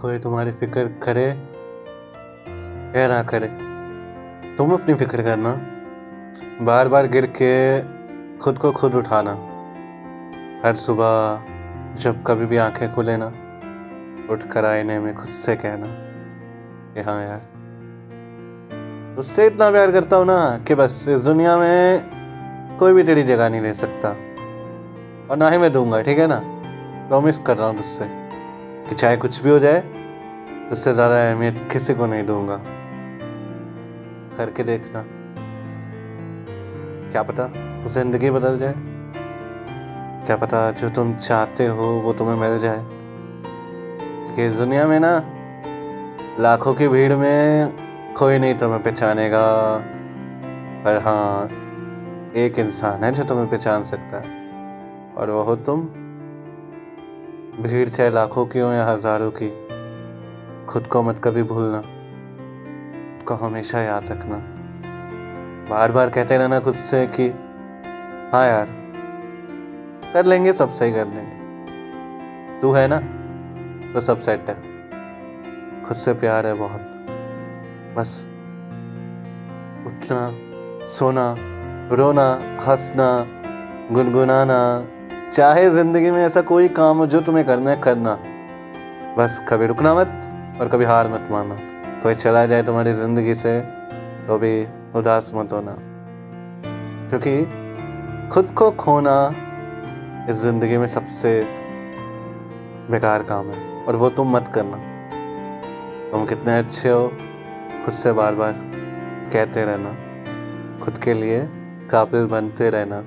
कोई तुम्हारी फ़िक्र करे या ना करे, तुम अपनी फ़िक्र करना। बार बार गिर के खुद को खुद उठाना। हर सुबह जब कभी भी आँखें खुले ना, उठ कर आईने में खुद से कहना कि हाँ यार। उससे इतना प्यार करता हूँ ना कि बस इस दुनिया में कोई भी तेरी जगह नहीं ले सकता। और ना ही मैं दूँगा, ठीक है ना? प्रॉमिस कर रहा हूँ तुझसे। कि चाहे कुछ भी हो जाए, उससे ज़्यादा अहमियत किसी को नहीं दूँगा। करके देखना। क्या पता ज़िंदगी बदल जाए। क्या पता जो तुम चाहते हो, वो तुम्हें मिल जाए। कि इस दुनिया में ना, लाखों की भीड़ में कोई नहीं तुम्हें पहचानेगा। पर हाँ एक इंसान है जो तुम्हें पहचान सकता है। और वो हो तुम। भीड़ चाहे लाखों की हो या हज़ारों की, खुद को मत कभी भूलना। को हमेशा याद रखना। बार बार कहते रहना खुद से कि हाँ यार, कर लेंगे, सब सही कर लेंगे। तू है ना तो सब सेट है। खुद से प्यार है बहुत। बस उठना, सोना, रोना, हंसना, गुनगुनाना चाहे ज़िंदगी में ऐसा कोई काम हो जो तुम्हें करना है, करना। बस कभी रुकना मत और कभी हार मत मानना। कोई चला जाए तुम्हारी ज़िंदगी से तो भी उदास मत होना। क्योंकि खुद को खोना इस ज़िंदगी में सबसे बेकार काम है, और वो तुम मत करना। तुम कितने अच्छे हो, खुद से बार बार कहते रहना। खुद के लिए काबिल बनते रहना।